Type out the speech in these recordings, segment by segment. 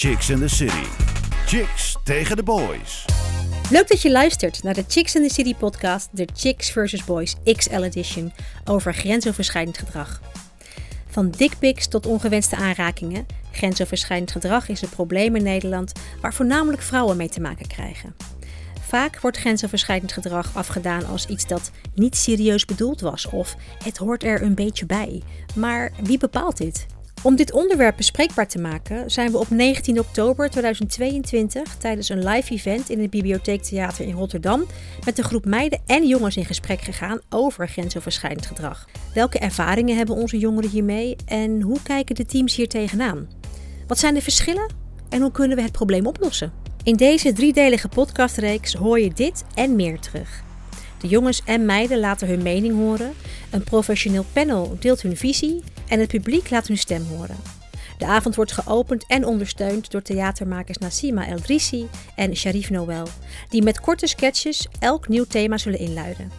Chicks in the City. Chicks tegen de boys. Leuk dat je luistert naar de Chicks in the City podcast, de Chicks vs. Boys XL Edition, over grensoverschrijdend gedrag. Van dickpics tot ongewenste aanrakingen, grensoverschrijdend gedrag is een probleem in Nederland waar voornamelijk vrouwen mee te maken krijgen. Vaak wordt grensoverschrijdend gedrag afgedaan als iets dat niet serieus bedoeld was of het hoort er een beetje bij. Maar wie bepaalt dit? Om dit onderwerp bespreekbaar te maken zijn we op 19 oktober 2022 tijdens een live event in het Bibliotheektheater in Rotterdam met een groep meiden en jongens in gesprek gegaan over grensoverschrijdend gedrag. Welke ervaringen hebben onze jongeren hiermee en hoe kijken de teams hier tegenaan? Wat zijn de verschillen en hoe kunnen we het probleem oplossen? In deze driedelige podcastreeks hoor je dit en meer terug. De jongens en meiden laten hun mening horen, een professioneel panel deelt hun visie en het publiek laat hun stem horen. De avond wordt geopend en ondersteund door theatermakers Nassima El Drissi en Sharif Noël, die met korte sketches elk nieuw thema zullen inluiden.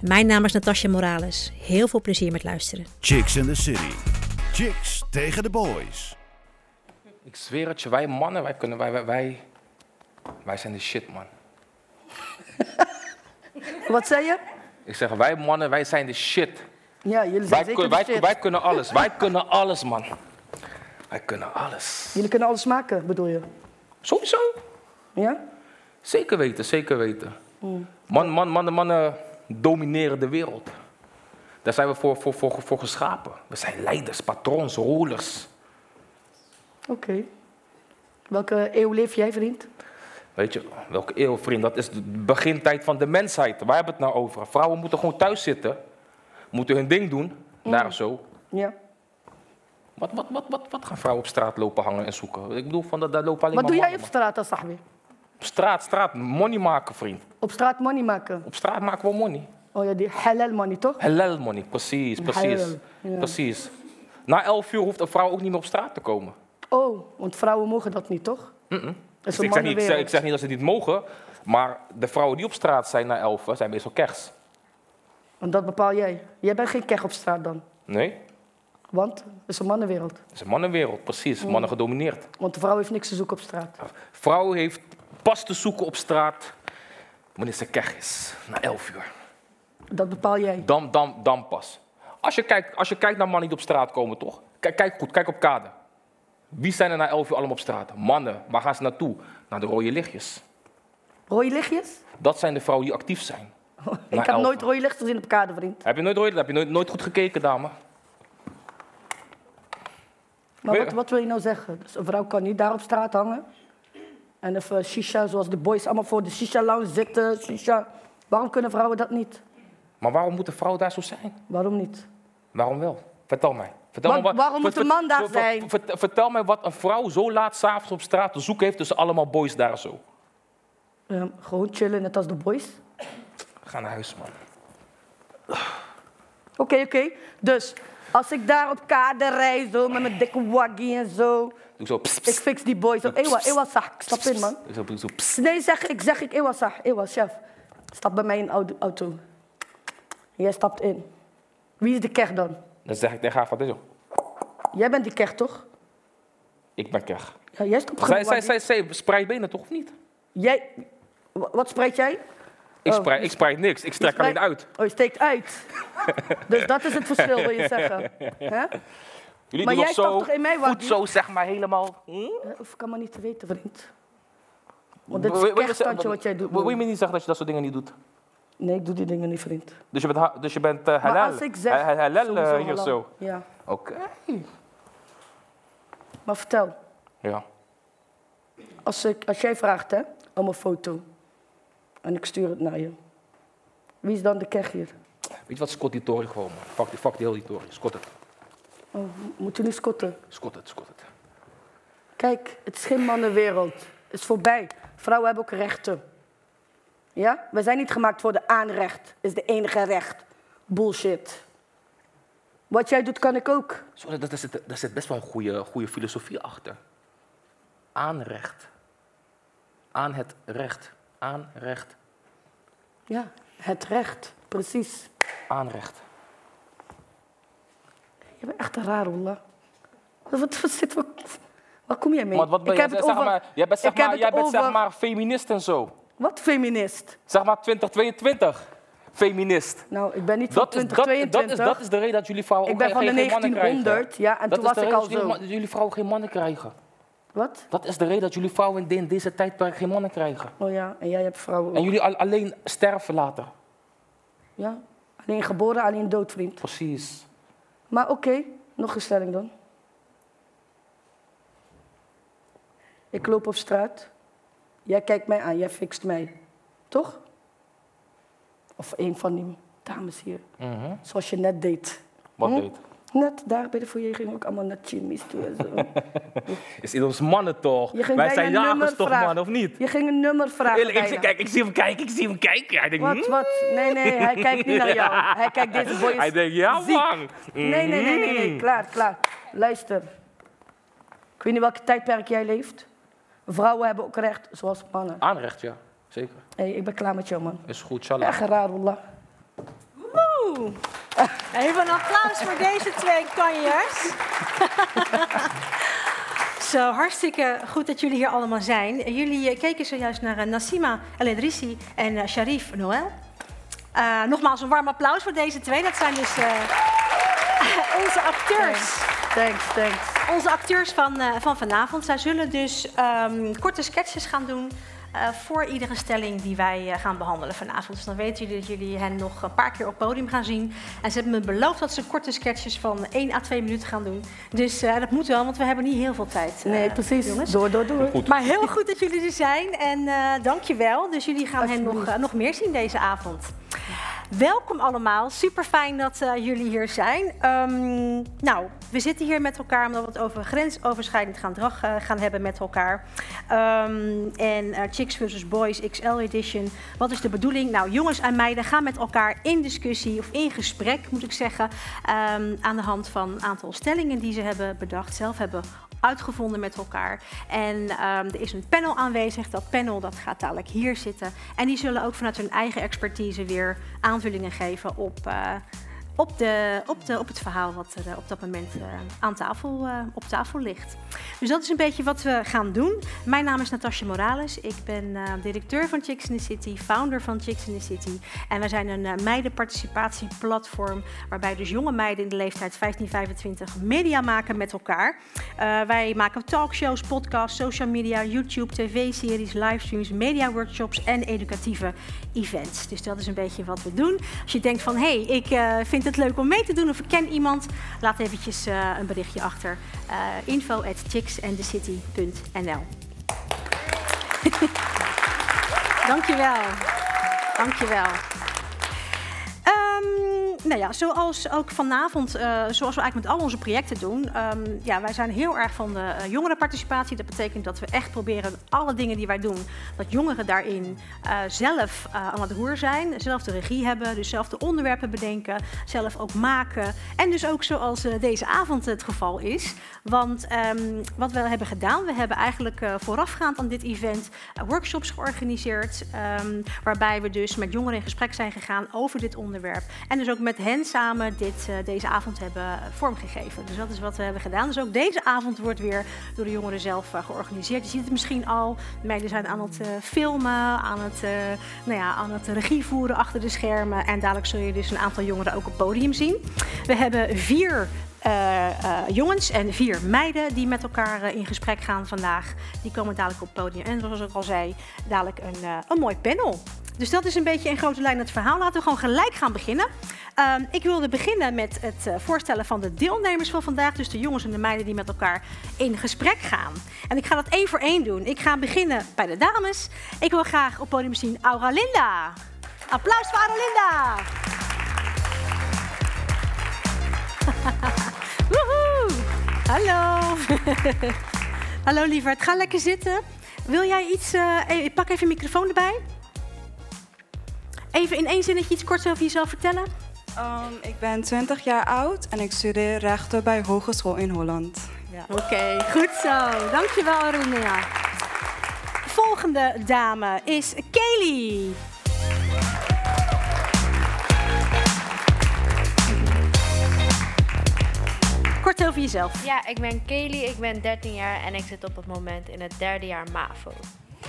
Mijn naam is Natasja Morales. Heel veel plezier met luisteren. Chicks in the City. Chicks tegen de boys. Ik zweer het je, wij mannen, wij kunnen, wij, wij, wij, wij zijn de shit, man. Wat zei je? Ik zeg, wij mannen, wij zijn de shit. Ja, jullie zijn Wij, zeker kun- de wij, shit. wij kunnen alles, wij kunnen alles, man. Wij kunnen alles. Jullie kunnen alles maken, bedoel je? Sowieso. Ja? Zeker weten, zeker weten. Man, man, mannen, mannen domineren de wereld. Daar zijn we voor, voor, voor, voor geschapen. We zijn leiders, patrons, rulers. Oké. Welke eeuw leef jij, vriend? Weet je, welke eeuw, vriend? Dat is de begintijd van de mensheid. Waar hebben we het nou over? Vrouwen moeten gewoon thuis zitten. Moeten hun ding doen. Daar zo. Ja. Wat, wat, wat, wat, wat gaan vrouwen op straat lopen hangen en zoeken? Ik bedoel, van dat, daar lopen alleen Wat maar doe jij op straat, Asahbi? man. Op straat, straat, money maken, vriend. Op straat money maken. Op straat maken we money. Oh ja, die halal money, toch? Halal money, precies, precies. Halal, ja. Precies. Na elf uur hoeft een vrouw ook niet meer op straat te komen. Oh, want vrouwen mogen dat niet, toch? Dat Dus ik, zeg niet, ik, zeg, mannenwereld. ik zeg niet dat ze niet mogen, maar de vrouwen die op straat zijn na elf zijn meestal kers. Want dat bepaal jij. Jij bent geen kech op straat dan. Nee, Want het is een mannenwereld. het is een mannenwereld, precies. Mm. Mannen gedomineerd. Want de vrouw heeft niks te zoeken op straat. Vrouw heeft pas te zoeken op straat wanneer ze kech is, na elf uur. Dat bepaal jij. Dan, dan, dan pas. Als je, kijkt, als je kijkt naar mannen die op straat komen, toch? Kijk, kijk goed, kijk op kade. Wie zijn er na elf uur allemaal op straat? Mannen. Waar gaan ze naartoe? Naar de rode lichtjes. Rode lichtjes? Dat zijn de vrouwen die actief zijn. Ik heb elf nooit rode lichten gezien op kade, vriend. Heb je nooit, rode- heb je nooit, nooit goed gekeken, dame? Maar wat, wat wil je nou zeggen? Dus een vrouw kan niet daar op straat hangen. En even shisha, zoals de boys allemaal voor de shisha-lounge zitten. Shisha. Waarom kunnen vrouwen dat niet? Maar waarom moet de vrouw daar zo zijn? Waarom niet? Waarom wel? Vertel mij. Vertel me wat, waarom moet een man daar zijn? ver- vertel mij wat een vrouw zo laat s'avonds op straat te zoeken heeft tussen allemaal boys daar zo. Ehm, gewoon chillen, net als de boys. Ga naar huis, man. Oké, oké. Dus als ik daar op kade rijd, zo met mijn dikke waggie en zo. Doe zo. Pss, Ik fix die boys op. Ewa, ewa, sag. Stap in, man. Doe zo, doe zo. Pss. Nee, zeg ik, zeg ik, ewa, sag. Ewa, chef. Stap bij mij in de auto. Jij stapt in. Wie is de kech dan? Dan zeg ik tegen haar van dit zo. Jij bent die kech, toch? Ik ben kech. Ja, jij stapt Zij, zij, zij, zij spreidt benen toch of niet? Jij, wa- wat spreekt jij? Ik, Oh. spreid, ik spreid niks. Ik strek alleen uit. Oh, je steekt uit. dus dat is het verschil, wil je zeggen. Jullie Maar doen jij stapt toch in Goed waggie? zo, zeg maar helemaal. Hm? Eh, Of kan maar niet te weten, vriend. Want dit is zeggen- wat jij doet. Wil je me niet zeggen dat je dat soort dingen niet doet? Nee, ik doe die dingen niet, vriend. Dus je bent, ha- dus je bent eh, Maar halal. als ik zeg... Ha- ha- halal eh, hier zo. Ja. Oké. Maar vertel, Ja. als, ik, als jij vraagt hè, om een foto en ik stuur het naar je, wie is dan de kech hier? Weet je wat, Scott die tory gewoon, man. Fuck die, fuck die hele tory. Scott het. Oh, moet je nu scotten? Scott het, Scott het. Kijk, het is geen mannenwereld. Het is voorbij. Vrouwen hebben ook rechten. Ja? Wij zijn niet gemaakt voor de aanrecht. Is de enige recht. Bullshit. Wat jij doet, kan ik ook. Zo, daar, zit, daar zit best wel een goede, goede filosofie achter. Aanrecht. Aan het recht. Aanrecht. Ja, het recht. Precies. Aanrecht. Je bent echt een raar, Wallah. Wat, wat, zit, wat, Waar kom jij mee? Wat ben ik heb het Zeg over, maar, jij bent, zeg maar, het jij bent zeg maar feminist en zo. Wat feminist? Zeg maar 2022. Feminist. Nou, ik ben niet van Dat is, dat, 2022. dat, is, dat is de reden dat jullie vrouwen Ik ben van de geen mannen 1900, krijgen. ja, en dat toen is de was ik reden al dat jullie, zo. ma- dat jullie vrouwen geen mannen krijgen. Wat? Dat is de reden dat jullie vrouwen in, de- deze tijdperk geen mannen krijgen. Oh ja, en jij hebt vrouwen En jullie al- alleen sterven later. Ja? Alleen geboren, alleen dood, vriend. Precies. Maar oké, nog een stelling dan. Ik loop op straat. Jij kijkt mij aan, jij fixt mij. Toch? Of een van die dames hier. Mhm. Zoals je net deed. Wat Hm? deed? Net daar bij de foyer ging ook allemaal naar chimmies toe zo. Is in ons mannen toch? Wij zijn jagers toch, man, of niet? Je ging een nummer vragen Eerlijk, ik, zie, kijk, ik zie hem kijken, ik zie hem kijken. Hij denkt, Wat, wat? Nee, nee, hij kijkt niet naar jou. Hij kijkt deze boy Hij denkt, ja ziek. man. Nee, nee, nee, nee, nee. Mhm. Klaar, klaar. Luister. Ik weet niet welke tijdperk jij leeft. Vrouwen hebben ook recht, zoals mannen. Aanrecht, ja. Zeker. Hé, ik ben klaar met jou, man. Is goed, shalom. Echt raar. Woe! Even een applaus voor deze twee kanjers. Zo, hartstikke goed dat jullie hier allemaal zijn. Jullie eh, keken zojuist naar eh, Nassima El Edrissi en eh, Sharif Noël. Eh, nogmaals een warm applaus voor deze twee. Dat zijn dus eh, onze acteurs. Thanks, thanks. Onze acteurs van, eh, van vanavond. Zij zullen dus ehm, korte sketches gaan doen eh, voor iedere stelling die wij eh, gaan behandelen vanavond. Dus dan weten jullie dat jullie hen nog een paar keer op het podium gaan zien. En ze hebben me beloofd dat ze korte sketches van 1 à 2 minuten gaan doen. Dus eh, dat moet wel, want we hebben niet heel veel tijd. Nee, precies. Jongens. Door, door, door. Goed. Maar heel goed dat jullie er zijn en eh dank je wel. Dus jullie gaan hen nog, nog meer zien deze avond. Welkom allemaal, super fijn dat eh, jullie hier zijn. Ehm, nou, we zitten hier met elkaar omdat we het over grensoverschrijdend gedrag eh, gaan hebben met elkaar. Ehm, en eh, Chicks vs. Boys XL Edition. Wat is de bedoeling? Nou, jongens en meiden gaan met elkaar in discussie of in gesprek, moet ik zeggen. ehm, aan de hand van een aantal stellingen die ze hebben bedacht, zelf hebben uitgevonden met elkaar. En ehm, er is een panel aanwezig. Dat panel dat gaat dadelijk hier zitten. En die zullen ook vanuit hun eigen expertise weer aanvullingen geven op, eh, op, de, op, de, op het verhaal wat er eh, op dat moment eh, aan tafel, eh, op tafel ligt. Dus dat is een beetje wat we gaan doen. Mijn naam is Natasja Morales. Ik ben directeur van Chicks in the City, founder van Chicks in the City. En wij zijn een meidenparticipatieplatform waarbij dus jonge meiden in de leeftijd 15-25 media maken met elkaar. Wij maken talkshows, podcasts, social media, YouTube, tv-series, livestreams, media workshops en educatieve events. Dus dat is een beetje wat we doen. Als je denkt van, hé, hey, ik eh, vind het leuk om mee te doen of ik ken iemand, laat eventjes eh, een berichtje achter. Uh, info at chicksandthecity.nl Dankjewel. Dankjewel. Nou ja, zoals ook vanavond, eh, zoals we eigenlijk met al onze projecten doen. ehm, ja, wij zijn heel erg van de eh, jongerenparticipatie. Dat betekent dat we echt proberen alle dingen die wij doen, dat jongeren daarin eh, zelf aan het roer zijn. Zelf de regie hebben, dus zelf de onderwerpen bedenken, zelf ook maken. En dus ook zoals deze avond het geval is. Want ehm, wat we hebben gedaan, we hebben eigenlijk voorafgaand aan dit event workshops georganiseerd. ehm, waarbij we dus met jongeren in gesprek zijn gegaan over dit onderwerp. En dus ook met hen samen dit, eh, deze avond hebben vormgegeven. Dus dat is wat we hebben gedaan. Dus ook deze avond wordt weer door de jongeren zelf eh, georganiseerd. Je ziet het misschien al. De meiden zijn aan het eh, filmen, aan het, nou ja, aan het regie voeren achter de schermen. En dadelijk zul je dus een aantal jongeren ook op podium zien. We hebben vier jongens en vier meiden die met elkaar in gesprek gaan vandaag. Die komen dadelijk op het podium. En zoals ik al zei, dadelijk een, een mooi panel. Dus dat is een beetje in grote lijn het verhaal. Laten we gewoon gelijk gaan beginnen. Ehm, ik wilde beginnen met het eh, voorstellen van de deelnemers van vandaag. Dus de jongens en de meiden die met elkaar in gesprek gaan. En ik ga dat één voor één doen. Ik ga beginnen bij de dames. Ik wil graag op podium zien Aura Linda. Applaus voor Aura Linda. Woehoe! Hallo. Hallo lieverd, ga lekker zitten. Wil jij iets, eh, ik pak even een microfoon erbij. Even in één zinnetje iets korts over jezelf vertellen. Um, ik ben 20 jaar oud en ik studeer rechten bij Hogeschool in Holland. Ja. Oké, goed zo. Dankjewel Arunia. Volgende dame is Kaylee. Kort over jezelf. Ja, ik ben Kaylee, ik ben 13 jaar en ik zit op het moment in het derde jaar MAVO.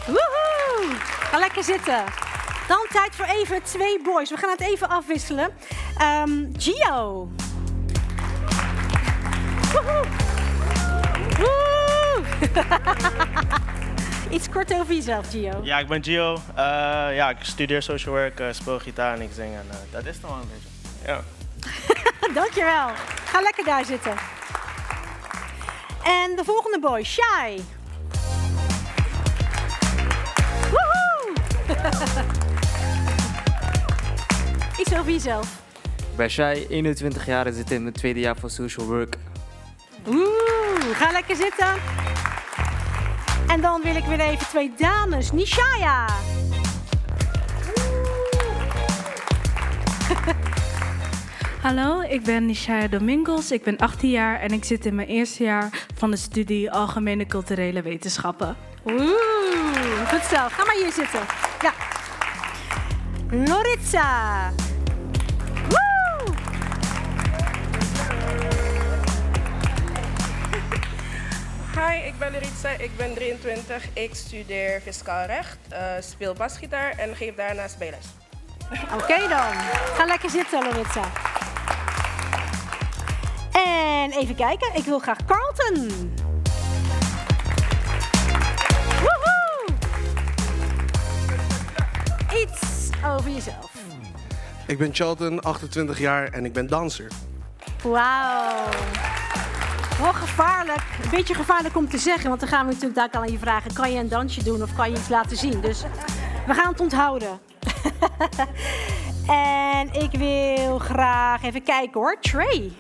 Woehoe! Ga lekker zitten. Dan tijd voor even twee boys. We gaan het even afwisselen. Ehm Gio. Woehoe! Iets kort over jezelf, Gio. Ja, ik ben Gio. Eh, ja, ik studeer social work, eh, speel gitaar en ik zing. En, eh, dat is het wel een beetje. Ja. Dankjewel. Ga lekker daar zitten. En de volgende boy, Shai. Woehoe! Iets over jezelf. Ik ben Shai, 21 jaar en zit in mijn tweede jaar van social work. Oeh, ga lekker zitten. En dan wil ik weer even twee dames. Nishaya. Hallo, ik ben Nishaya Domingos. Ik ben 18 jaar en ik zit in mijn eerste jaar van de studie Algemene Culturele Wetenschappen. Oeh, goed zo. Ga maar hier zitten. Ja. Loritza. Hi, ik ben Loritza, ik ben 23, ik studeer fiscaal recht, eh, speel basgitaar en geef daarnaast bijles. Oké dan. Ga lekker zitten, Loritza. En even kijken. Ik wil graag Carlton. Woehoe! Iets over jezelf. Ik ben Charlton, 28 jaar en ik ben danser. Wauw. Wel gevaarlijk. Een beetje gevaarlijk om te zeggen, want dan gaan we natuurlijk daar al aan je vragen: kan je een dansje doen of kan je iets laten zien? Dus we gaan het onthouden. en ik wil graag even kijken hoor. Trey.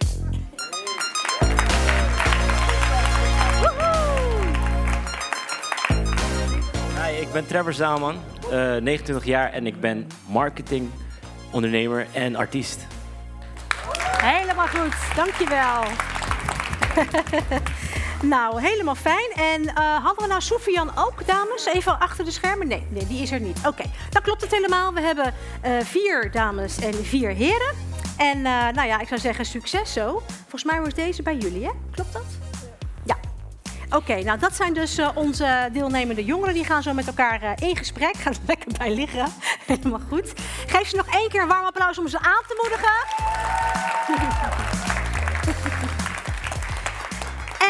Hi, ik ben Trevor Zaalman, eh, 29 jaar en ik ben marketing, ondernemer en artiest. Helemaal goed, dankjewel. nou, helemaal fijn. En eh, hadden we nou Sofian ook, dames? Even achter de schermen? Nee, nee die is er niet. Oké, dan klopt het helemaal. We hebben eh, vier dames en vier heren. En eh, nou ja, ik zou zeggen succes zo. Volgens mij was deze bij jullie, hè? Klopt dat? Ja. Oké, nou dat zijn dus onze deelnemende jongeren. Die gaan zo met elkaar in gesprek. Gaan er lekker bij liggen. Helemaal goed. Geef ze nog één keer een warm applaus om ze aan te moedigen.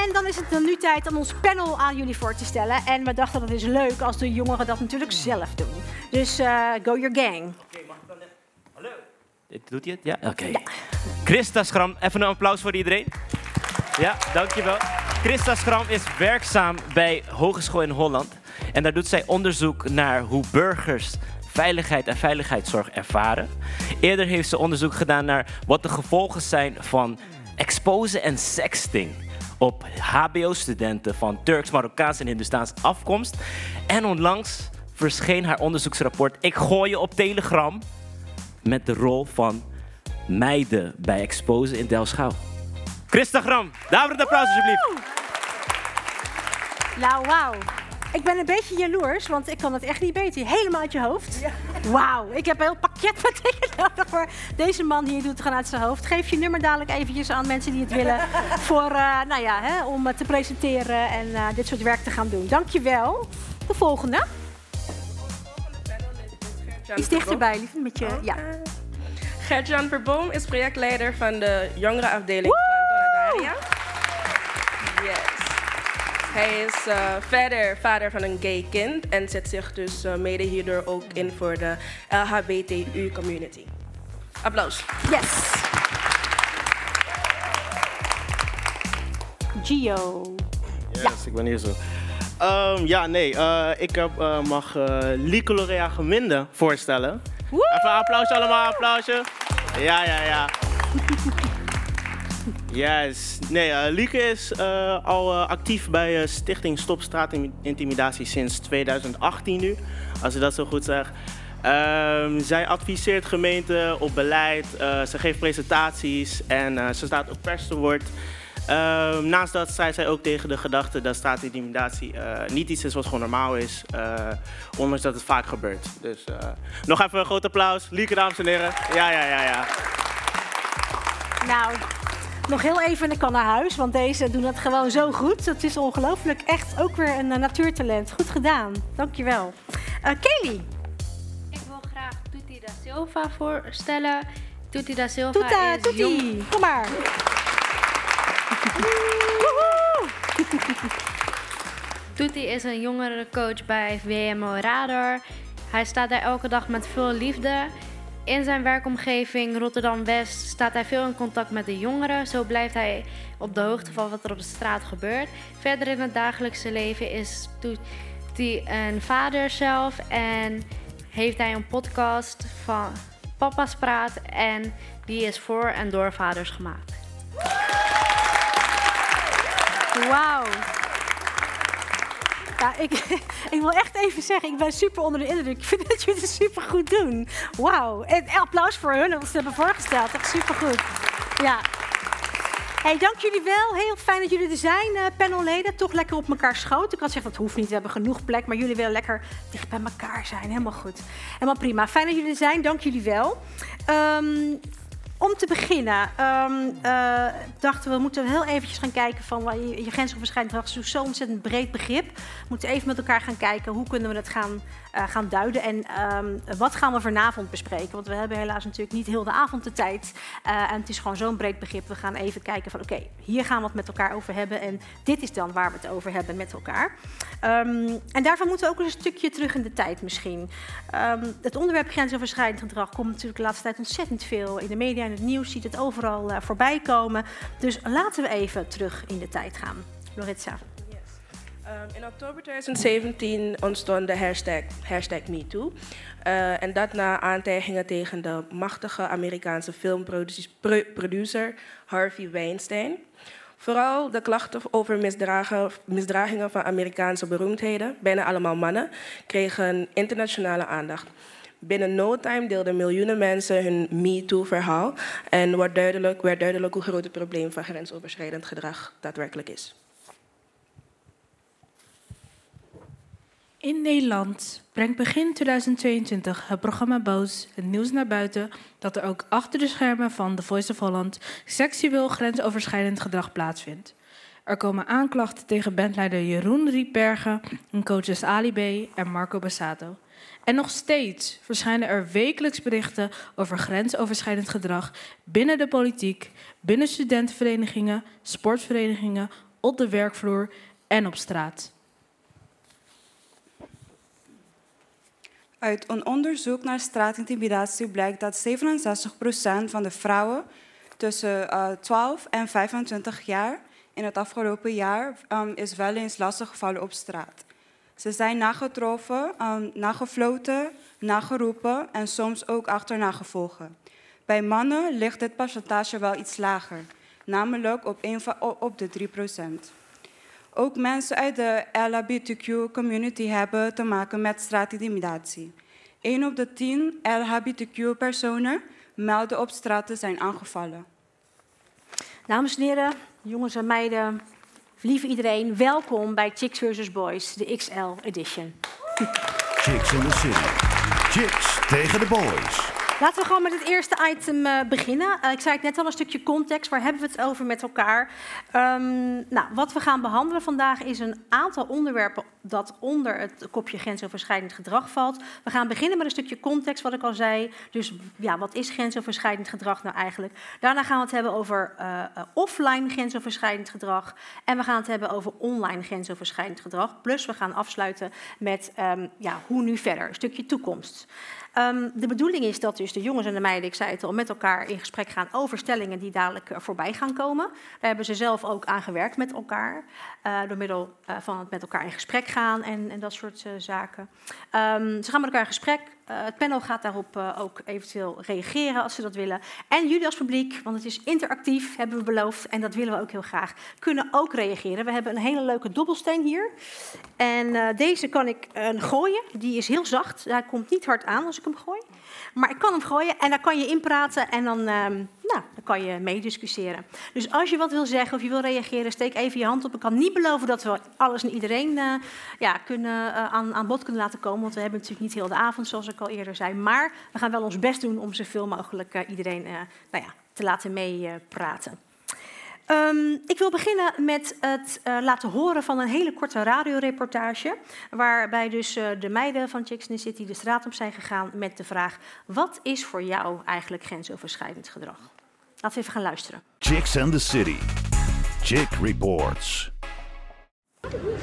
En dan is het dan nu tijd om ons panel aan jullie voor te stellen. En we dachten dat is leuk als de jongeren dat natuurlijk zelf doen. Dus eh, go your gang. Doet hij het? Ja? Oké. Christa Schram, even een applaus voor iedereen. Ja, dankjewel. Christa Schram is werkzaam bij Hogeschool in Holland. En daar doet zij onderzoek naar hoe burgers veiligheid en veiligheidszorg ervaren. Eerder heeft ze onderzoek gedaan naar wat de gevolgen zijn van exposen en sexting op HBO-studenten van Turks, Marokkaans en Hindustaans afkomst. En onlangs verscheen haar onderzoeksrapport Ik gooi je op Telegram met de rol van meiden bij exposen in Delschouw. Christa Gram, daarvoor een applaus alsjeblieft. Nou, wauw. Ik ben een beetje jaloers, want ik kan het echt niet beter. Helemaal uit je hoofd. Wauw, ik heb een heel pakket met dingen nodig voor deze man die het doet gaan uit zijn hoofd. Geef je nummer dadelijk eventjes aan mensen die het willen voor, eh, nou ja, hè, om het te presenteren en eh, dit soort werk te gaan doen. Dankjewel. De volgende. Iets dichterbij, lief. Met je, ja. Gert-Jan Verboom is projectleider van de jongerenafdeling van Donna Daria. Yes. Hij is eh, verder vader van een gay kind en zet zich dus eh, mede hierdoor ook in voor de LHBTU-community. Applaus. Yes. Gio. Yes, ik ben hier zo. Ehm, ja, nee, eh, ik heb, eh, mag eh Lieke Lorea Geminde voorstellen. Even een applausje allemaal, applausje. Ja, ja, ja. Yes. Nee, eh, Lieke is eh, al eh, actief bij Stichting Stop Straatintimidatie sinds 2018 nu, als ik dat zo goed zeg. Ehm, zij adviseert gemeenten op beleid, ze geeft presentaties en ze staat op pers. Ehm, naast dat zei zij ook tegen de gedachte dat straatintimidatie niet iets is wat gewoon normaal is, ondanks dat het vaak gebeurt. Dus nog even een groot applaus. Lieke, dames en heren. Ja, ja, ja, ja. Nou, Nog heel even en ik kan naar huis, want deze doen het gewoon zo goed. Het is ongelooflijk. Echt ook weer een eh, natuurtalent. Goed gedaan. Dankjewel. Uh, Kelly. Ik wil graag Tuti da Silva voorstellen. Tuti da Silva Toeta, is Tuti. jong... Kom maar. Tuti is een jongerencoach bij WMO Radar. Hij staat daar elke dag met veel liefde. In zijn werkomgeving Rotterdam-West staat hij veel in contact met de jongeren. Zo blijft hij op de hoogte van wat er op de straat gebeurt. Verder in het dagelijkse leven is Tuti een vader zelf en heeft hij een podcast van Papa's Praat. En die is voor en door vaders gemaakt. Wauw. Ja, ik, ik wil echt even zeggen, ik ben super onder de indruk. Ik vind dat jullie het super goed doen. Wauw. En applaus voor hun, wat ze hebben voorgesteld. Echt super goed. Ja. Hey, dank jullie wel. Heel fijn dat jullie er zijn, uh, panelleden. Toch lekker op elkaar schoot. Ik had zeggen, dat hoeft niet, we hebben genoeg plek. Maar jullie willen lekker dicht bij elkaar zijn. Helemaal goed. Helemaal prima. Fijn dat jullie er zijn. Dank jullie wel. Um, om te beginnen um, uh, dachten we, moeten heel eventjes gaan kijken van je, je grensoverschrijdend gedrag is zo'n ontzettend breed begrip. We moeten even met elkaar gaan kijken hoe kunnen we het gaan, uh, gaan duiden en um, wat gaan we vanavond bespreken. Want we hebben helaas natuurlijk niet heel de avond de tijd uh, en het is gewoon zo'n breed begrip. We gaan even kijken van oké, hier gaan we het met elkaar over hebben en dit is dan waar we het over hebben met elkaar. Um, en daarvan moeten we ook een stukje terug in de tijd misschien. het onderwerp grensoverschrijdend gedrag komt natuurlijk de laatste tijd ontzettend veel in de media het nieuws ziet het overal uh, voorbij komen. Dus laten we even terug in de tijd gaan. Loritza. Um, in oktober 2017 ontstond de hashtag, MeToo. Uh, en dat na aantijgingen tegen de machtige Amerikaanse filmproducer Harvey Weinstein. Vooral de klachten over misdragingen van Amerikaanse beroemdheden, bijna allemaal mannen, kregen internationale aandacht. Binnen no time deelden miljoenen mensen hun MeToo-verhaal en werd duidelijk, werd duidelijk hoe groot het probleem van grensoverschrijdend gedrag daadwerkelijk is. In Nederland brengt begin 2022 het programma Boos het nieuws naar buiten dat er ook achter de schermen van The Voice of Holland seksueel grensoverschrijdend gedrag plaatsvindt. Er komen aanklachten tegen bandleider Jeroen Rietbergen en coaches Ali B. en Marco Bassato. En nog steeds verschijnen er wekelijks berichten over grensoverschrijdend gedrag binnen de politiek, binnen studentenverenigingen, sportverenigingen, op de werkvloer en op straat. Uit een onderzoek naar straatintimidatie blijkt dat 67% van de vrouwen tussen uh, 12 en 25 jaar in het afgelopen jaar um, is wel eens lastiggevallen op straat. Ze zijn nagetroffen, um, nagefloten, nageroepen en soms ook achterna gevolgen. Bij mannen ligt dit percentage wel iets lager, namelijk op, een, op de 3% Ook mensen uit de LHBTQ-community hebben te maken met straatintimidatie. 1 op de 10 LHBTQ-personen melden op straat te zijn aangevallen. Dames en heren, jongens en meiden, lieve iedereen, welkom bij Chicks vs. Boys, de XL edition. Chicks in the City. Chicks tegen de boys. Laten we gewoon met het eerste item uh, beginnen. Uh, ik zei het net al, een stukje context. Waar hebben we het over met elkaar? Um, nou, wat we gaan behandelen vandaag is een aantal onderwerpen dat onder het kopje grensoverschrijdend gedrag valt. We gaan beginnen met een stukje context, wat ik al zei. Dus ja, wat is grensoverschrijdend gedrag nou eigenlijk? Daarna gaan we het hebben over uh, offline grensoverschrijdend gedrag. En we gaan het hebben over online grensoverschrijdend gedrag. Plus we gaan afsluiten met um, ja, hoe nu verder, een stukje toekomst. Um, de bedoeling is dat dus de jongens en de meiden, ik zei het al, met elkaar in gesprek gaan over stellingen die dadelijk uh, voorbij gaan komen. Daar hebben ze zelf ook aan gewerkt met elkaar, uh, door middel uh, van het met elkaar in gesprek gaan en, en dat soort zaken. Um, ze gaan met elkaar in gesprek. Het panel gaat daarop ook eventueel reageren als ze dat willen. En jullie als publiek, want het is interactief, hebben we beloofd, en dat willen we ook heel graag, kunnen ook reageren. We hebben een hele leuke dobbelsteen hier. En deze kan ik gooien. Die is heel zacht. Hij komt niet hard aan als ik hem gooi. Maar ik kan hem gooien en daar kan je inpraten en dan, um, nou, dan kan je meediscussiëren. Dus als je wat wil zeggen of je wil reageren, steek even je hand op. Ik kan niet beloven dat we alles en iedereen uh, ja, kunnen, uh, aan, aan bod kunnen laten komen. Want we hebben natuurlijk niet heel de avond, zoals ik al eerder zei. Maar we gaan wel ons best doen om zoveel mogelijk uh, iedereen nou ja, te laten meepraten. Ehm, ik wil beginnen met het eh, laten horen van een hele korte radioreportage. Waarbij dus eh, de meiden van Chicks in the City de straat op zijn gegaan met de vraag: wat is voor jou eigenlijk grensoverschrijdend gedrag? Laten we even gaan luisteren. Chicks and the City. Chick Reports.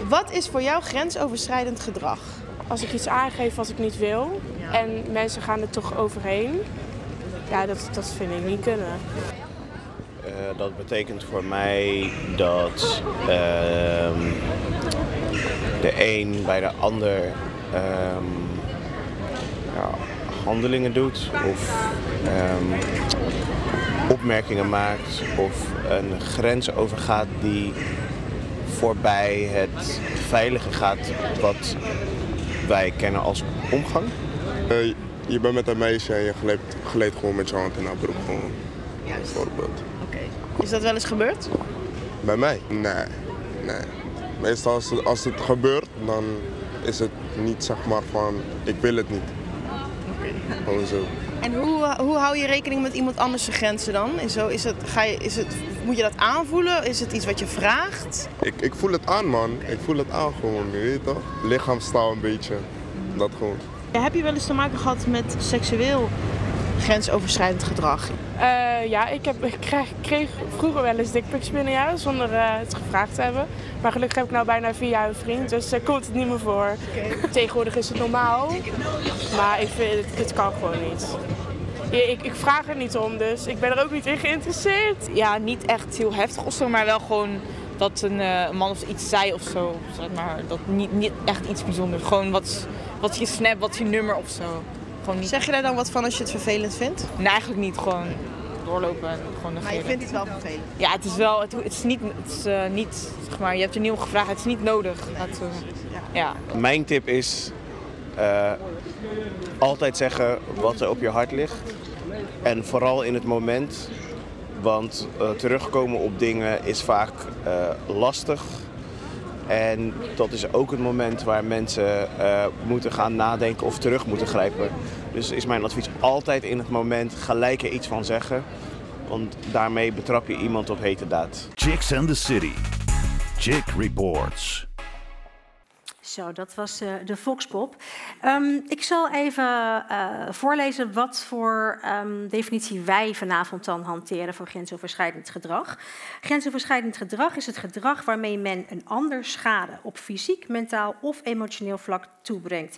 Wat is voor jou grensoverschrijdend gedrag? Als ik iets aangeef wat ik niet wil en mensen gaan er toch overheen, ja, dat, dat vind ik niet kunnen. Uh, dat betekent voor mij dat ehm, de een bij de ander um, ja, handelingen doet of um, opmerkingen maakt of een grens overgaat die voorbij het veilige gaat wat wij kennen als omgang. Uh, je bent met een meisje en je gleed, gleed gewoon met je hand in haar broek. Gewoon, bijvoorbeeld. Is dat wel eens gebeurd? Bij mij? Nee. nee. Meestal als het, als het gebeurt, dan is het niet zeg maar van ik wil het niet. Oké. Gewoon zo. En hoe, hoe hou je rekening met iemand anders grenzen dan? En zo, is het, ga je, is het, moet je dat aanvoelen? Is het iets wat je vraagt? Ik, ik voel het aan man. Ik voel het aan gewoon, je weet toch? Lichaamstaal een beetje. Dat gewoon. Heb je wel eens te maken gehad met seksueel grensoverschrijdend gedrag? Uh, ja, ik, heb, ik kreeg, kreeg, vroeger wel eens dickpics binnen zonder uh, het gevraagd te hebben. Maar gelukkig heb ik nou bijna vier jaar een vriend, dus uh, komt het niet meer voor. Okay. Tegenwoordig is het normaal, maar ik vind het, het kan gewoon niet. Ja, ik, ik, vraag er niet om, dus ik ben er ook niet in geïnteresseerd. Ja, niet echt heel heftig of zo, maar wel gewoon dat een, een man of iets zei of zo. Zeg maar, dat niet, niet echt iets bijzonders. Gewoon wat, wat je snap, wat je nummer of zo. Gewoon niet... Zeg je daar dan wat van als je het vervelend vindt? Nee, eigenlijk niet. Gewoon doorlopen en gewoon negeren. Maar je vindt het wel vervelend? Ja, het is wel, het, het is niet, het is, uh, niet, zeg maar, je hebt er niet om gevraagd, het is niet nodig. Dat, uh, ja. Mijn tip is uh, altijd zeggen wat er op je hart ligt. En vooral in het moment, want terugkomen op dingen is vaak lastig. En dat is ook het moment waar mensen uh, moeten gaan nadenken of terug moeten grijpen. Dus is mijn advies altijd in het moment gelijk er iets van zeggen. Want daarmee betrap je iemand op hete daad. Chicks and the City. Chick Reports. Zo, dat was uh, de Foxpop. Um, ik zal even uh, voorlezen wat voor um, definitie wij vanavond dan hanteren voor grensoverschrijdend gedrag. Grensoverschrijdend gedrag is het gedrag waarmee men een ander schade op fysiek, mentaal of emotioneel vlak toebrengt.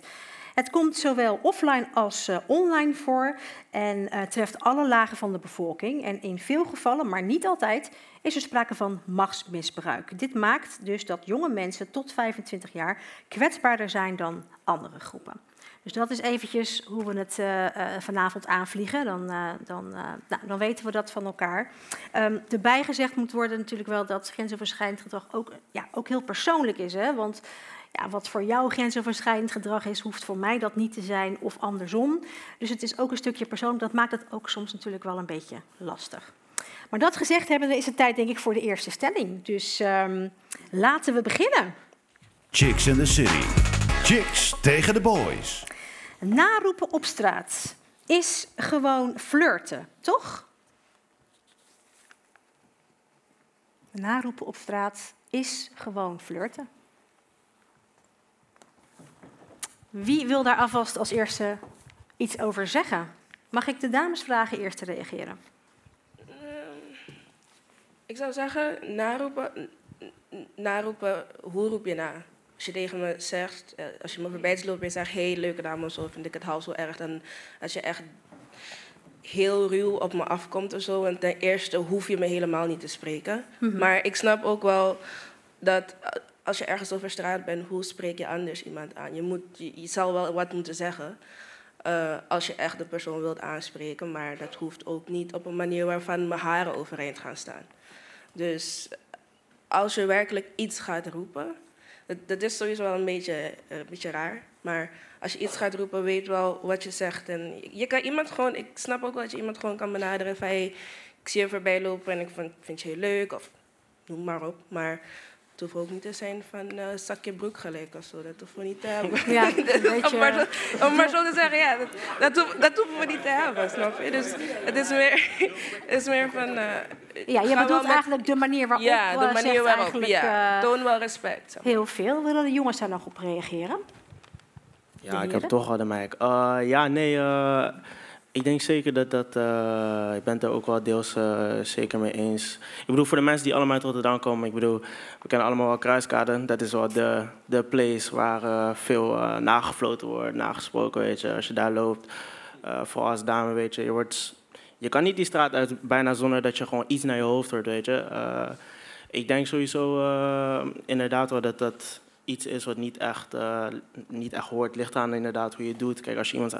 Het komt zowel offline als uh, online voor en uh, treft alle lagen van de bevolking. En in veel gevallen, maar niet altijd, is er sprake van machtsmisbruik. Dit maakt dus dat jonge mensen tot 25 jaar kwetsbaarder zijn dan andere groepen. Dus dat is eventjes hoe we het uh, vanavond aanvliegen. Dan, uh, dan, nou, dan weten we dat van elkaar. Um, erbij gezegd moet worden natuurlijk wel dat grensoverschrijdend gedrag ook, ja, ook heel persoonlijk is. Hè? Want ja, wat voor jou grensoverschrijdend gedrag is, hoeft voor mij dat niet te zijn of andersom. Dus het is ook een stukje persoonlijk. Dat maakt het ook soms natuurlijk wel een beetje lastig. Maar dat gezegd hebben, is het tijd denk ik voor de eerste stelling. Dus um, laten we beginnen. Chicks in the City. Chicks tegen de boys. Naroepen op straat is gewoon flirten, toch? Naroepen op straat is gewoon flirten. Wie wil daar alvast als eerste iets over zeggen? Mag ik de dames vragen eerst te reageren? Uh, ik zou zeggen, naroepen, naroepen, hoe roep je na? Als je tegen me zegt, uh, als je me voorbij loopt en zegt, hé, hey, leuke dame of zo, vind ik het half zo erg. Dan als je echt heel ruw op me afkomt of zo, en ten eerste hoef je me helemaal niet te spreken. Mm -hmm. Maar ik snap ook wel dat als je ergens over straat bent, hoe spreek je anders iemand aan? Je, moet, je, zal wel wat moeten zeggen uh, als je echt de persoon wilt aanspreken, maar dat hoeft ook niet op een manier waarvan mijn haren overeind gaan staan. Dus als je werkelijk iets gaat roepen, dat, is sowieso wel een beetje, uh, een beetje raar, maar als je iets gaat roepen, weet wel wat je zegt. En je kan iemand gewoon, ik snap ook wel dat je iemand gewoon kan benaderen van hey, ik zie je voorbij lopen en ik vind, vind je heel leuk, of noem maar op. Maar Het hoeft ook niet te zijn van eh zakje broek gelijk of zo. Dat hoeven we niet te hebben. Ja, een beetje- om, maar zo, om maar zo te zeggen, ja, dat, dat, hoeven, dat hoeven we niet te hebben, snap je? Dus het is meer, het is meer van... eh, Ja, je bedoelt met- eigenlijk de manier waarop Ja, de eh, manier waarop, eigenlijk, ja. Toon wel respect. Heel veel. Willen de jongens daar nog op reageren? Ja, ik heb toch al de mic. Eh, ja, nee, eh, ik denk zeker dat dat. eh, ik ben het er ook wel deels eh, zeker mee eens. Ik bedoel, voor de mensen die allemaal uit Rotterdam komen, ik bedoel, we kennen allemaal wel Kruiskade. Dat is wel de, de place waar eh, veel nagefloten wordt, nagesproken, weet je. Als je daar loopt, vooral als dame, weet je, je wordt. Je kan niet die straat uit bijna zonder dat je gewoon iets naar je hoofd hoort, weet je. Ik denk sowieso inderdaad wel dat dat iets is wat niet echt, niet echt hoort. Ligt aan inderdaad hoe je het doet. Kijk, als je iemands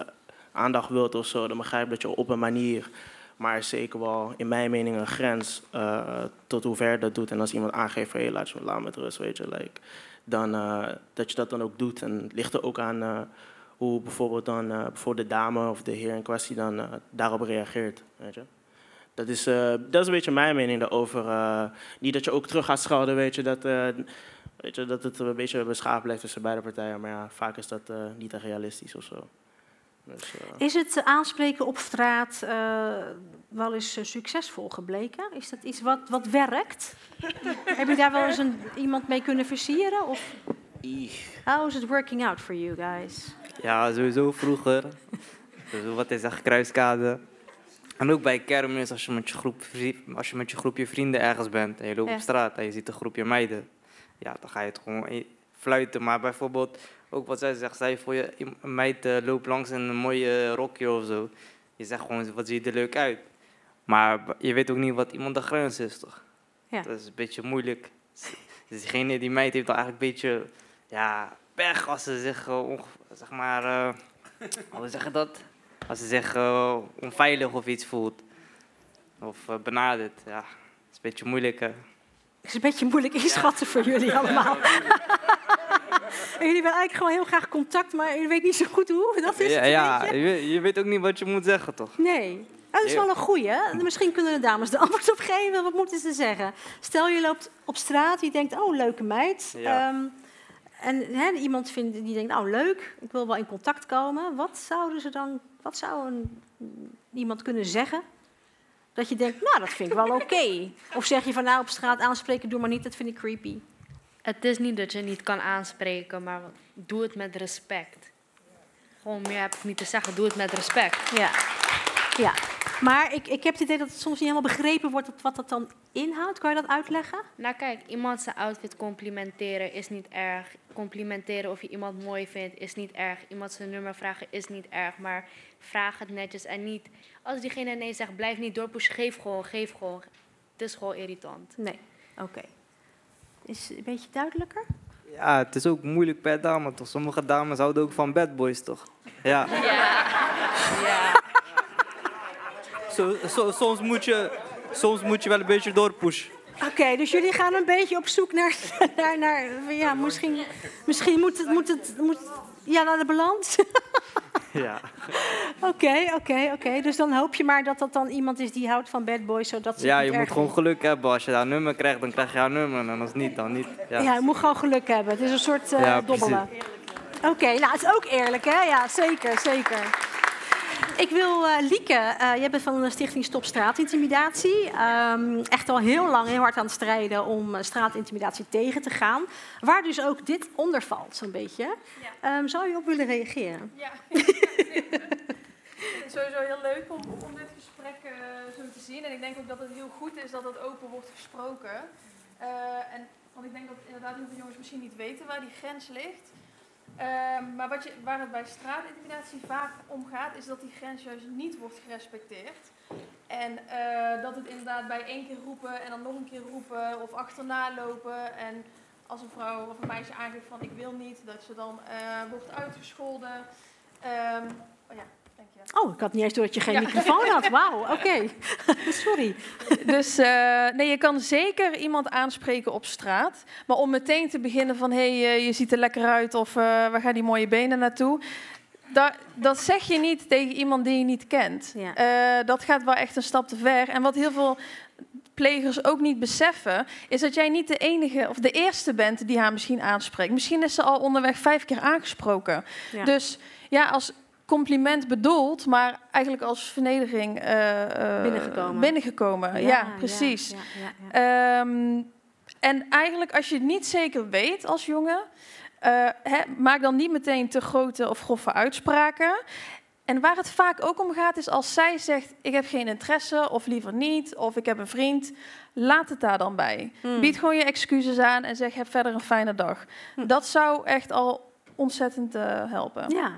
aandacht wilt of zo, dan begrijp ik dat je op een manier, maar er zeker wel in mijn mening een grens eh, tot hoe ver dat doet. En als iemand aangeeft van, hé, laat, je, laat me met rust, weet je, like, dan eh, dat je dat dan ook doet. En het ligt er ook aan eh, hoe bijvoorbeeld dan bijvoorbeeld de dame of de heer in kwestie dan daarop reageert, weet je. Dat is, dat is een beetje mijn mening daarover. niet dat je ook terug gaat schelden, weet je, dat, weet je, dat het een beetje beschaafd blijft tussen beide partijen. Maar ja, vaak is dat niet echt realistisch of zo. Dus, eh, Is het aanspreken op straat eh, wel eens eh, succesvol gebleken? Is dat iets wat, wat werkt? Heb je daar wel eens een, iemand mee kunnen versieren? Of how is it working out for you guys? Ja, sowieso vroeger. Sowieso wat is echt kruiskade. En ook bij kermis, als je met je, groep, als je met je groepje vrienden ergens bent en je loopt Ja. op straat en je ziet een groepje meiden, ja, dan ga je het gewoon e- fluiten. Maar bijvoorbeeld, ook wat zij zegt, zij voor je een meid eh, loopt langs in een mooie rokje of zo. Je zegt gewoon, wat ziet er leuk uit. Maar je weet ook niet wat iemand de grens is, toch? Ja. Dat is een beetje moeilijk. Dus diegene, die meid heeft dan eigenlijk een beetje, ja, pech als ze zich, eh, zeg maar, eh, hoe zeg je dat? Als ze zich eh, onveilig of iets voelt. Of eh, benaderd, ja. Dat is een beetje moeilijk, hè. Het is een beetje moeilijk inschatten voor jullie allemaal. En jullie willen eigenlijk gewoon heel graag contact, maar jullie weten niet zo goed hoe. Dat is ja, het een ja beetje. je, weet, je weet ook niet wat je moet zeggen, toch? Nee. Oh, dat is wel een goeie. Misschien kunnen de dames de antwoord op geven. Wat moeten ze zeggen? Stel, je loopt op straat, je denkt, oh, leuke meid. Ja. Ehm, en iemand vindt, die denkt, nou, leuk, ik wil wel in contact komen. Wat zouden ze dan, wat zou een, iemand kunnen zeggen? Dat je denkt, nou, dat vind ik wel oké. Of zeg je van, nou, op straat aanspreken, doe maar niet, dat vind ik creepy. Het is niet dat je niet kan aanspreken, maar doe het met respect. Gewoon meer heb ik niet te zeggen, doe het met respect. Ja. Ja, maar ik, ik heb het idee dat het soms niet helemaal begrepen wordt wat dat dan inhoudt. Kan je dat uitleggen? Nou kijk, iemand zijn outfit complimenteren is niet erg. Complimenteren of je iemand mooi vindt is niet erg. Iemand zijn nummer vragen is niet erg. Maar vraag het netjes en niet... Als diegene nee zegt, blijf niet doorpushen. Geef gewoon, geef gewoon. Het is gewoon irritant. Nee, oké. Is het een beetje duidelijker? Ja, het is ook moeilijk per dame, toch? Sommige dames houden ook van bad boys, toch? Ja. Zo, soms, moet je, soms moet je wel een beetje doorpushen. Oké, dus jullie gaan een beetje op zoek naar... naar, naar ja, misschien, misschien moet het... Moet het moet, ja, naar de balans. Ja. Oké, oké, oké. Dus dan hoop je maar dat dat dan iemand is die houdt van bad boys, zodat ze Ja, je moet gewoon geluk hebben. Als je daar een nummer krijgt, dan krijg je haar nummer. En als niet, dan niet. Ja, Ja, je moet gewoon geluk hebben. Het is een soort eh, Ja, dobbelen. Oké, nou, het is ook eerlijk, hè? Ja, zeker, zeker. Ik wil, eh, Lieke, eh, jij bent van de stichting Stop Straatintimidatie. Ehm, echt al heel lang heel hard aan het strijden om eh, straatintimidatie tegen te gaan. Waar dus ook dit onder valt, zo'n beetje. Ehm, zou je op willen reageren? Ja. Het is sowieso heel leuk om, om dit gesprek zo te zien. En ik denk ook dat het heel goed is dat het open wordt gesproken. En, want ik denk dat inderdaad heel veel jongens misschien niet weten waar die grens ligt. Ehm, maar wat je, waar het bij straatintimidatie vaak om gaat, is dat die grens juist niet wordt gerespecteerd. En eh, dat het inderdaad bij één keer roepen en dan nog een keer roepen of achterna lopen. En als een vrouw of een meisje aangeeft van ik wil niet, dat ze dan eh, wordt uitgescholden. Ehm, oh ja. Oh, ik had niet eens door dat je geen Ja. microfoon had. Wauw, oké. Sorry. Dus eh, nee, je kan zeker iemand aanspreken op straat. Maar om meteen te beginnen van hé, hey, eh, je ziet er lekker uit of eh, waar gaan die mooie benen naartoe? Dat, dat zeg je niet tegen iemand die je niet kent. Dat gaat wel echt een stap te ver. En wat heel veel plegers ook niet beseffen, is dat jij niet de enige of de eerste bent die haar misschien aanspreekt. Misschien is ze al onderweg vijf keer aangesproken. Ja. Dus ja, als compliment bedoeld, maar eigenlijk als vernedering eh, eh, Binnengekomen. binnengekomen. Ja, Ja, precies. ja, Ehm, en eigenlijk als je het niet zeker weet als jongen, eh, maak dan niet meteen te grote of grove uitspraken. En waar het vaak ook om gaat, is als zij zegt: Ik heb geen interesse, of liever niet, of ik heb een vriend. Laat het daar dan bij. Hmm. Bied gewoon je excuses aan en zeg: Heb verder een fijne dag. Dat zou echt al ontzettend helpen. Ja.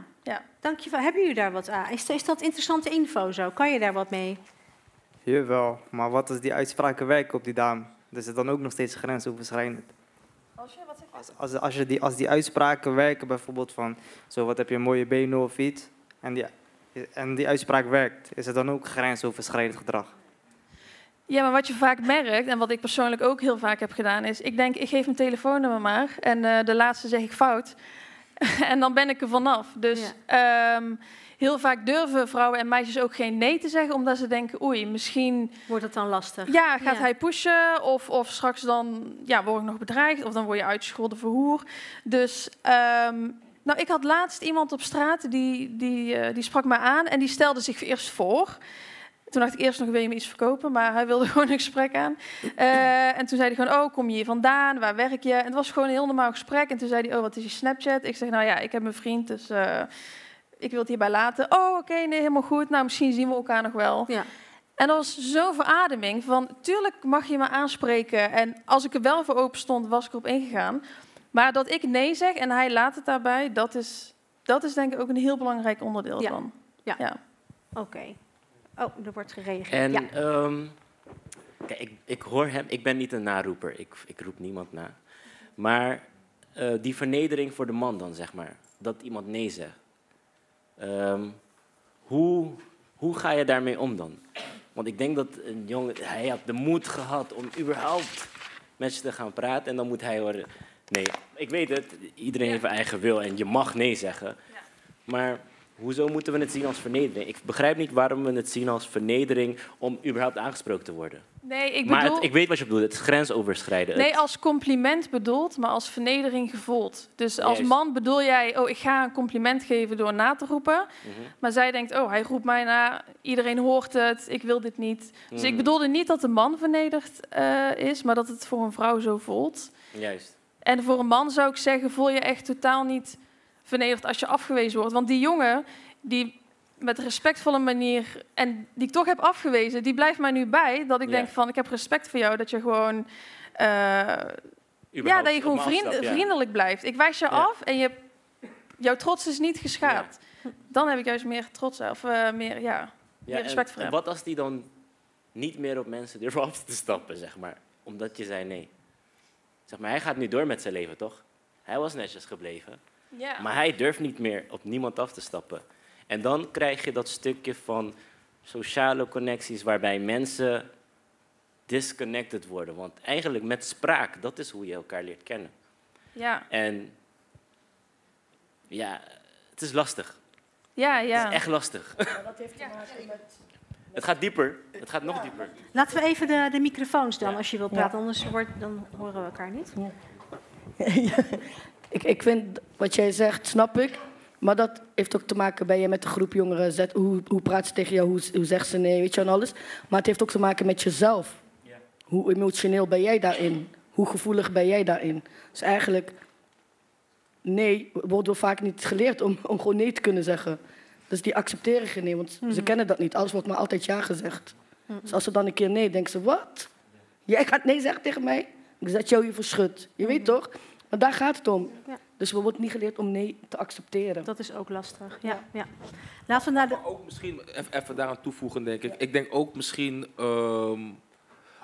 Dankjewel. Hebben jullie daar wat aan? Is, is dat interessante info zo? Kan je daar wat mee? Jawel, maar wat als die uitspraken werken op die dame? Dus het dan ook nog steeds grensoverschrijdend. Als je, wat zeg je? Als, als, als, je die, als die uitspraken werken, bijvoorbeeld van, zo wat heb je een mooie benen of iets, en die, en die uitspraak werkt, is het dan ook grensoverschrijdend gedrag? Ja, maar wat je vaak merkt, en wat ik persoonlijk ook heel vaak heb gedaan, is: ik denk, ik geef mijn telefoonnummer maar. En eh, de laatste zeg ik fout. en dan ben ik er vanaf. Dus ehm, heel vaak durven vrouwen en meisjes ook geen nee te zeggen, omdat ze denken: oei, misschien. Wordt het dan lastig? Ja, gaat Ja. hij pushen? Of, of straks dan ja, word ik nog bedreigd, of dan word je uitgescholden voor hoer. Dus. ehm, nou, ik had laatst iemand op straat die, die, eh, die sprak me aan en die stelde zich eerst voor. Toen dacht ik eerst nog, wil je me iets verkopen? Maar hij wilde gewoon een gesprek aan. Eh, en toen zei hij gewoon, oh, kom je hier vandaan? Waar werk je? En het was gewoon een heel normaal gesprek. En toen zei hij, oh, wat is je Snapchat? Ik zeg, nou ja, ik heb een vriend, dus eh, ik wil het hierbij laten. Oh, oké, nee, helemaal goed. Nou, misschien zien we elkaar nog wel. Ja. En dat was zo'n verademing van, tuurlijk mag je me aanspreken. En als ik er wel voor open stond, was ik erop ingegaan. Maar dat ik nee zeg en hij laat het daarbij, dat is, dat is denk ik ook een heel belangrijk onderdeel Ja. van. Ja. Oké. Oh, er wordt gereageerd. En ja. ehm, kijk, ik, ik hoor hem, ik ben niet een naroeper, ik, ik roep niemand na. Maar eh, die vernedering voor de man dan, zeg maar, dat iemand nee zegt. Ehm, hoe, hoe ga je daarmee om dan? Want ik denk dat een jongen, hij had de moed gehad om überhaupt met je te gaan praten. En dan moet hij horen, nee, ik weet het, iedereen heeft een eigen wil en je mag nee zeggen. Maar hoezo moeten we het zien als vernedering? Ik begrijp niet waarom we het zien als vernedering om überhaupt aangesproken te worden. Nee, ik maar bedoel... het- ik weet wat je bedoelt, het is grensoverschrijden. Nee, Het- als compliment bedoeld, maar als vernedering gevoeld. Dus als Juist. man bedoel jij, oh, ik ga een compliment geven door na te roepen. Mhm. Maar zij denkt, oh, hij roept mij na, iedereen hoort het, ik wil dit niet. Dus ik Mhm. bedoelde niet dat de man vernederd eh, is, maar dat het voor een vrouw zo voelt. Juist. En voor een man zou ik zeggen, voel je echt totaal niet vernederd als je afgewezen wordt. Want die jongen, die met een respectvolle manier, en die ik toch heb afgewezen, die blijft mij nu bij. Dat ik Ja. denk van, ik heb respect voor jou, dat je gewoon... eh, ja, dat je gewoon vriend- ja. vriendelijk blijft. Ik wijs je Ja. af en je, jouw trots is niet geschaad. Dan heb ik juist meer trots, of eh, meer, ja, meer en- respect voor en hem. wat als die dan niet meer op mensen durft af te stappen, zeg maar, omdat je zei nee? Zeg maar, hij gaat nu door met zijn leven, toch? Hij was netjes gebleven. Ja. Maar hij durft niet meer op niemand af te stappen. En dan krijg je dat stukje van sociale connecties waarbij mensen disconnected worden. Want eigenlijk met spraak, dat is hoe je elkaar leert kennen. Ja, En ja, het is lastig. ja, Het ja. is echt lastig. Dat heeft te maken met... Het gaat dieper. Het gaat nog dieper. Laten we even de, de microfoons dan, als je wilt Ja. praten. Anders wordt, dan horen we elkaar niet. Ik, ik vind wat jij zegt, snap ik. Maar dat heeft ook te maken, ben je met de groep jongeren, zet, hoe, hoe praat ze tegen jou, hoe, hoe zegt ze nee, weet je, en alles. Maar het heeft ook te maken met jezelf. Hoe emotioneel ben jij daarin? Hoe gevoelig ben jij daarin? Dus eigenlijk, nee, worden we vaak niet geleerd om, om gewoon nee te kunnen zeggen. Dus die accepteren geen nee, want ze Mhm. kennen dat niet. Alles wordt maar altijd ja gezegd. Dus als ze dan een keer nee, denken ze, wat? Jij gaat nee zeggen tegen mij? Ik zet jou hier verschut. Je weet toch? Maar daar gaat het om. Ja. Dus we worden niet geleerd om nee te accepteren. Dat is ook lastig. Ja, ja. Laten we naar de... Maar ook misschien even daaraan toevoegen, denk ik. Ik denk ook misschien ehm,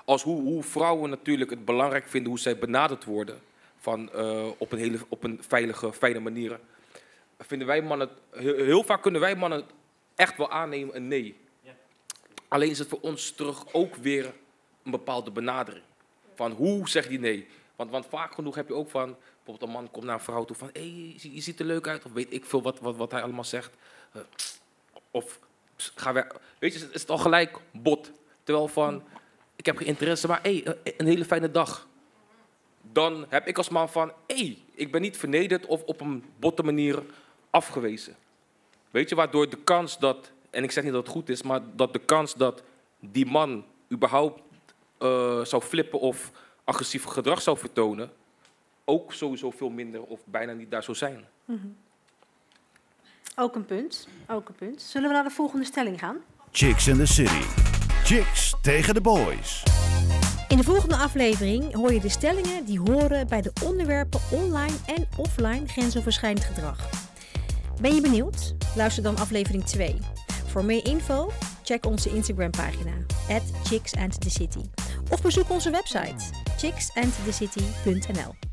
als hoe, hoe vrouwen natuurlijk het belangrijk vinden hoe zij benaderd worden. Van, eh, op, een hele, op een veilige, fijne manier. Vinden wij mannen, heel, heel vaak kunnen wij mannen echt wel aannemen een nee. Alleen is het voor ons terug ook weer een bepaalde benadering. Van hoe zeg die nee? Want, want vaak genoeg heb je ook van, bijvoorbeeld een man komt naar een vrouw toe van, hé, hey, je, ziet er leuk uit. Of weet ik veel wat, wat, wat hij allemaal zegt. Eh, of ga weg. Weet je, is het al gelijk bot. Terwijl van, ik heb geen interesse, maar hey, eh, een hele fijne dag. Dan heb ik als man van, hé, hey, ik ben niet vernederd of op een botte manier afgewezen. Weet je, waardoor de kans dat, en ik zeg niet dat het goed is, maar dat de kans dat die man überhaupt eh, zou flippen of agressief gedrag zou vertonen, ook sowieso veel minder of bijna niet daar zou zijn. Mhm. Ook een punt. Ook een punt. Zullen we naar de volgende stelling gaan? Chicks in the City. Chicks tegen de boys. In de volgende aflevering hoor je de stellingen die horen bij de onderwerpen online en offline grensoverschrijdend gedrag. Ben je benieuwd? Luister dan aflevering 2. Voor meer info, check onze Instagram pagina, at. Of bezoek onze website, chicksandthecity.nl.